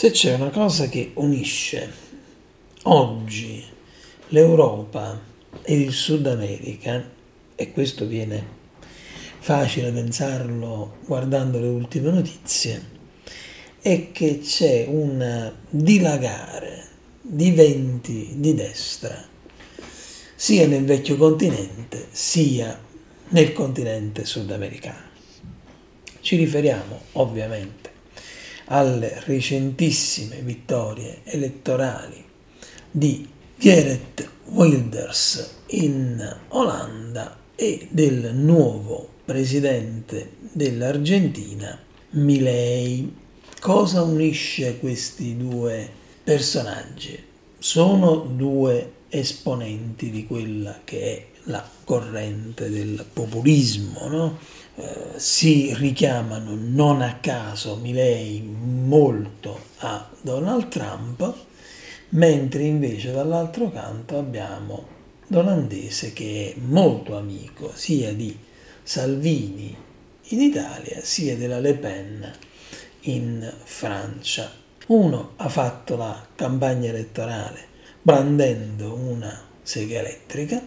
Se c'è una cosa che unisce oggi l'Europa e il Sud America, e questo viene facile pensarlo guardando le ultime notizie, è che c'è un dilagare di venti di destra sia nel vecchio continente sia nel continente sudamericano. Ci riferiamo ovviamente alle recentissime vittorie elettorali di Gerrit Wilders in Olanda e del nuovo presidente dell'Argentina, Milei. Cosa unisce questi due personaggi? Sono due esponenti di quella che è la corrente del populismo, no? Si richiamano non a caso Milei molto a Donald Trump, mentre invece dall'altro canto abbiamo l'olandese che è molto amico sia di Salvini in Italia sia della Le Pen in Francia. Uno ha fatto la campagna elettorale brandendo una sega elettrica,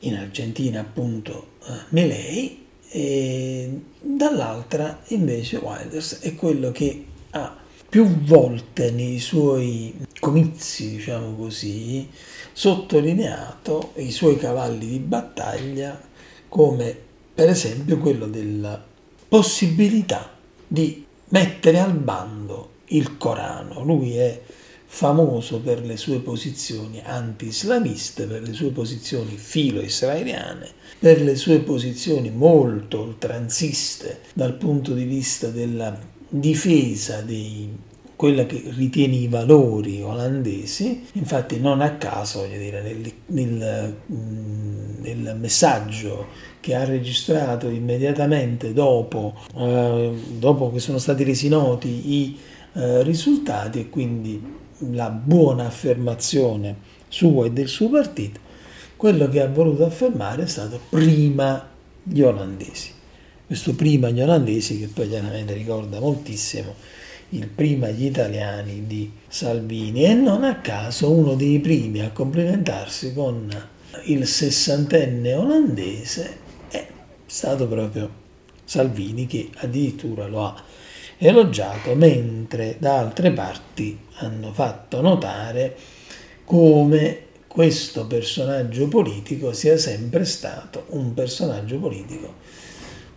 in Argentina appunto eh, Milei, e dall'altra invece Wilders è quello che ha più volte nei suoi comizi, diciamo così, sottolineato i suoi cavalli di battaglia come per esempio quello della possibilità di mettere al bando il Corano. Lui è famoso per le sue posizioni anti-islamiste, per le sue posizioni filo-israeliane, per le sue posizioni molto oltranziste dal punto di vista della difesa di quella che ritiene i valori olandesi, infatti non a caso dire, nel, nel, mm, nel messaggio che ha registrato immediatamente dopo, eh, dopo che sono stati resi noti i eh, risultati e quindi la buona affermazione sua e del suo partito, quello che ha voluto affermare è stato prima gli olandesi. Questo prima gli olandesi che poi chiaramente ricorda moltissimo il prima gli italiani di Salvini e non a caso uno dei primi a complimentarsi con il sessantenne olandese è stato proprio Salvini che addirittura lo ha elogiato, mentre da altre parti hanno fatto notare come questo personaggio politico sia sempre stato un personaggio politico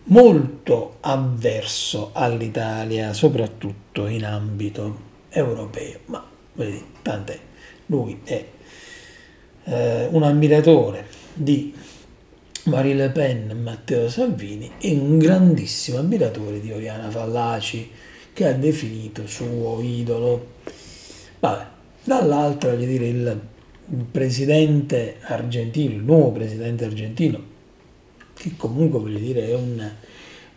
molto avverso all'Italia, soprattutto in ambito europeo. Ma vedi, tant'è, lui è eh, un ammiratore di Marie Le Pen e Matteo Salvini e un grandissimo ammiratore di Oriana Fallaci che ha definito suo idolo. Vabbè, dall'altra, voglio dire, il presidente argentino, il nuovo presidente argentino, che comunque voglio dire è un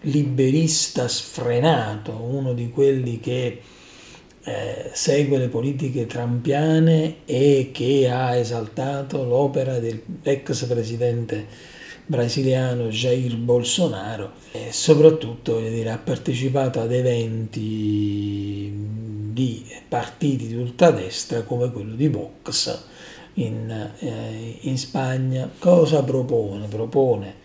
liberista sfrenato, uno di quelli che eh, segue le politiche trampiane e che ha esaltato l'opera dell'ex presidente brasiliano Jair Bolsonaro e soprattutto dire, ha partecipato ad eventi di partiti di ultradestra come quello di Vox in, eh, in Spagna. Cosa propone? Propone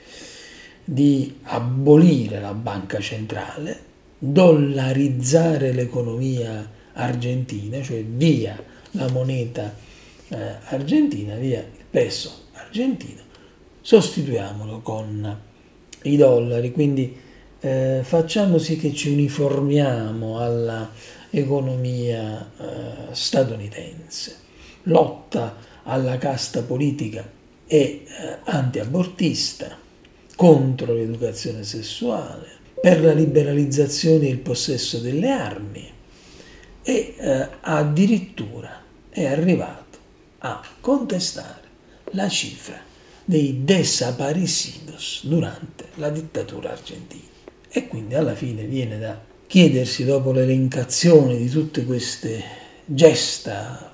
di abolire la banca centrale, dollarizzare l'economia argentina, cioè via la moneta eh, argentina, via il peso argentino sostituiamolo con i dollari, quindi eh, facciamo sì che ci uniformiamo all'economia eh, statunitense, lotta alla casta politica e eh, antiabortista, contro l'educazione sessuale, per la liberalizzazione e il possesso delle armi. E eh, addirittura è arrivato a contestare la cifra dei desaparecidos durante la dittatura argentina. E quindi alla fine viene da chiedersi, dopo l'elencazione di tutte queste gesta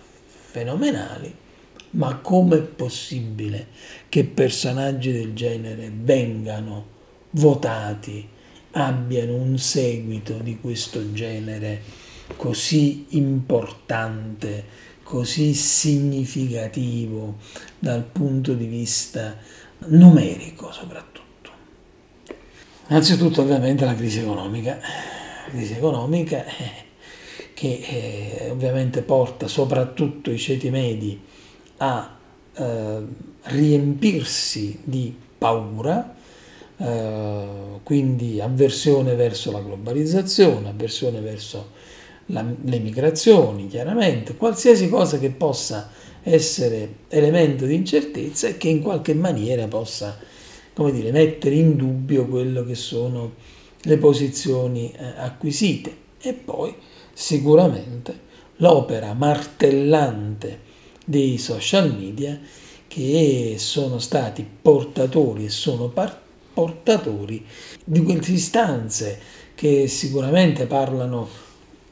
fenomenali, ma com'è possibile che personaggi del genere vengano votati, abbiano un seguito di questo genere così importante, così significativo dal punto di vista numerico soprattutto. Innanzitutto ovviamente la crisi economica, la crisi economica eh, che eh, ovviamente porta soprattutto i ceti medi a eh, riempirsi di paura, eh, quindi avversione verso la globalizzazione, avversione verso la, le migrazioni, chiaramente, qualsiasi cosa che possa essere elemento di incertezza e che in qualche maniera possa, come dire, mettere in dubbio quello che sono le posizioni eh, acquisite. E poi sicuramente l'opera martellante dei social media che sono stati portatori e sono par- portatori di quelle istanze che sicuramente parlano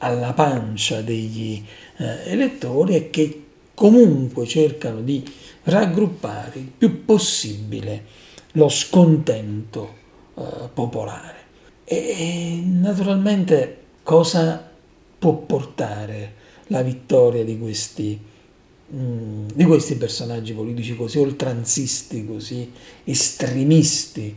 alla pancia degli eh, elettori e che comunque cercano di raggruppare il più possibile lo scontento eh, popolare. E naturalmente cosa può portare la vittoria di questi, mh, mm, di questi personaggi politici così oltranzisti, così estremisti,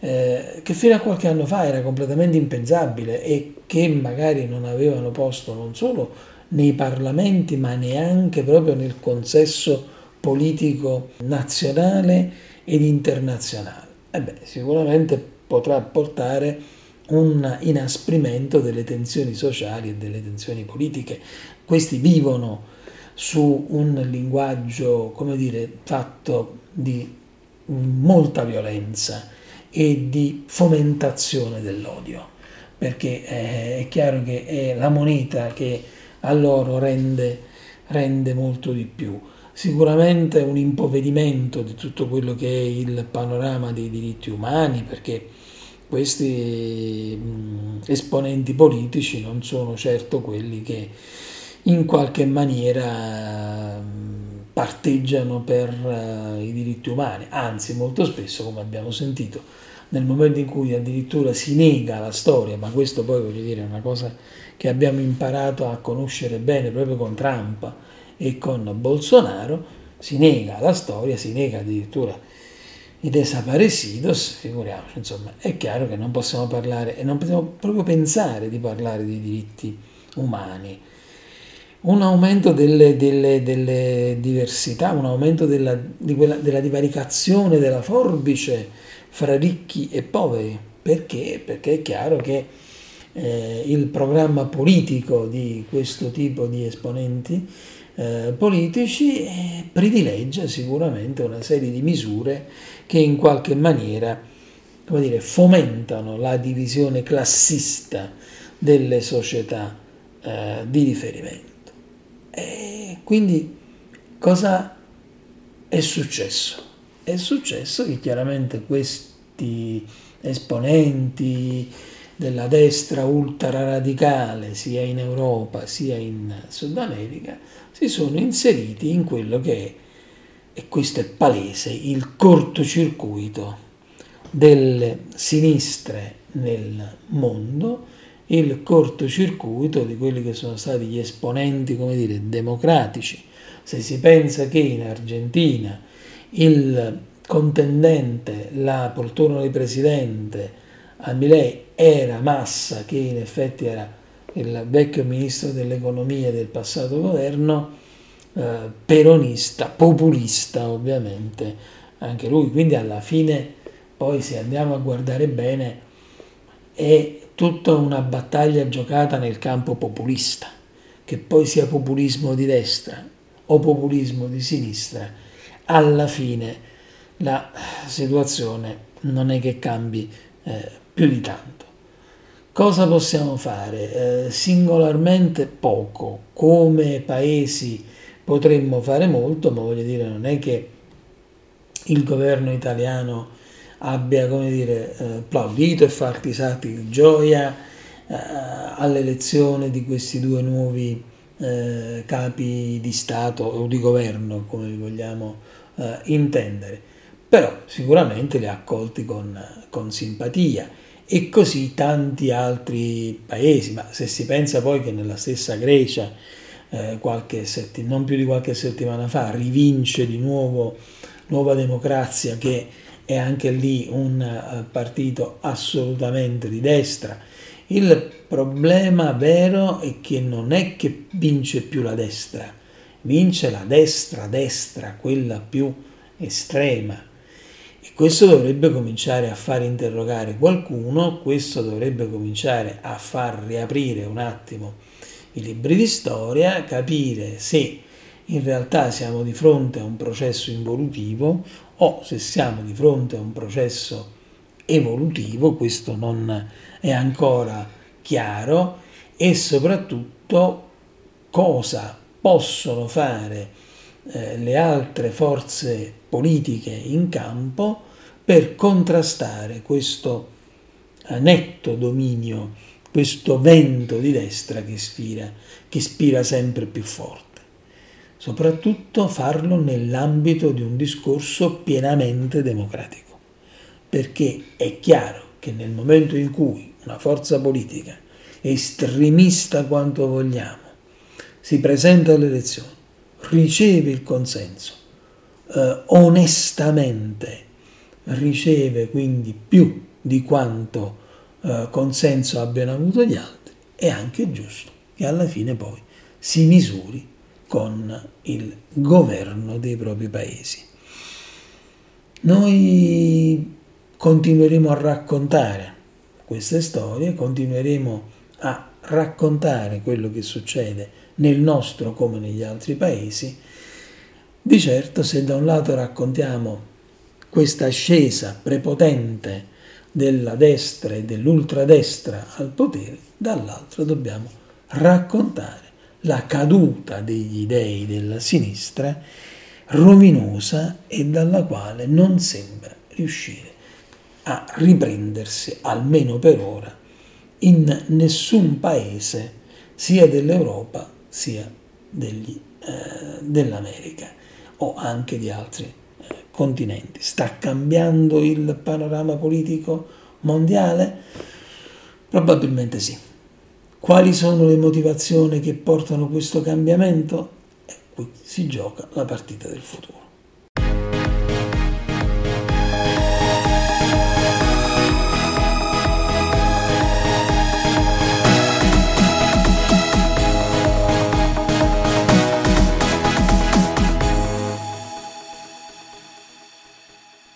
eh, che fino a qualche anno fa era completamente impensabile e che magari non avevano posto non solo nei parlamenti ma neanche proprio nel consesso politico nazionale ed internazionale. E beh, sicuramente potrà portare un inasprimento delle tensioni sociali e delle tensioni politiche. Questi vivono su un linguaggio, come dire, fatto di molta violenza e di fomentazione dell'odio, perché è chiaro che è la moneta che a loro rende, rende molto di più. Sicuramente un impoverimento di tutto quello che è il panorama dei diritti umani, perché questi esponenti politici non sono certo quelli che in qualche maniera parteggiano per uh, i diritti umani, anzi molto spesso, come abbiamo sentito, nel momento in cui addirittura si nega la storia, ma questo poi voglio dire è una cosa che abbiamo imparato a conoscere bene proprio con Trump e con Bolsonaro, si nega la storia, si nega addirittura i desaparecidos, figuriamoci, insomma, è chiaro che non possiamo parlare e non possiamo proprio pensare di parlare di diritti umani. Un aumento delle, delle, delle diversità, un aumento della, di quella, della divaricazione della forbice fra ricchi e poveri. Perché? Perché è chiaro che eh, il programma politico di questo tipo di esponenti eh, politici eh, privilegia sicuramente una serie di misure che in qualche maniera come dire, fomentano la divisione classista delle società eh, di riferimento. E quindi cosa è successo? È successo che chiaramente questi esponenti della destra ultraradicale, sia in Europa sia in Sud America, si sono inseriti in quello che è, e questo è palese, il cortocircuito delle sinistre nel mondo, il cortocircuito di quelli che sono stati gli esponenti, come dire, democratici. Se si pensa che in Argentina il contendente la poltrona di presidente a Milei era Massa, che in effetti era il vecchio ministro dell'economia del passato governo, eh, peronista, populista ovviamente, anche lui. Quindi alla fine, poi se andiamo a guardare bene, è tutta una battaglia giocata nel campo populista, che poi sia populismo di destra o populismo di sinistra, alla fine la situazione non è che cambi eh, più di tanto. Cosa possiamo fare? Eh, singolarmente poco, come paesi potremmo fare molto, ma voglio dire, non è che il governo italiano abbia, come dire, eh, applaudito e fatto i salti di gioia eh, all'elezione di questi due nuovi eh, capi di Stato o di governo, come li vogliamo eh, intendere. Però sicuramente li ha accolti con, con simpatia e così tanti altri paesi, ma se si pensa poi che nella stessa Grecia eh, qualche setti- non più di qualche settimana fa rivince di nuovo Nuova Democrazia che è anche lì un uh, partito assolutamente di destra. Il problema vero è che non è che vince più la destra, vince la destra destra, quella più estrema. E questo dovrebbe cominciare a far interrogare qualcuno, questo dovrebbe cominciare a far riaprire un attimo i libri di storia, capire se in realtà siamo di fronte a un processo involutivo o se siamo di fronte a un processo evolutivo, questo non è ancora chiaro, e soprattutto cosa possono fare eh, le altre forze politiche in campo per contrastare questo netto dominio, questo vento di destra che spira, che spira sempre più forte. Soprattutto farlo nell'ambito di un discorso pienamente democratico, perché è chiaro che nel momento in cui una forza politica estremista quanto vogliamo si presenta alle elezioni, riceve il consenso, eh, onestamente riceve quindi più di quanto eh, consenso abbiano avuto gli altri, è anche giusto che alla fine poi si misuri con il governo dei propri paesi. Noi continueremo a raccontare queste storie, continueremo a raccontare quello che succede nel nostro come negli altri paesi. Di certo se da un lato raccontiamo questa ascesa prepotente della destra e dell'ultradestra al potere, dall'altro dobbiamo raccontare la caduta degli dei della sinistra rovinosa e dalla quale non sembra riuscire a riprendersi, almeno per ora, in nessun paese sia dell'Europa sia degli, eh, dell'America o anche di altri eh, continenti. Sta cambiando il panorama politico mondiale? Probabilmente sì. Quali sono le motivazioni che portano questo cambiamento? E qui si gioca la partita del futuro.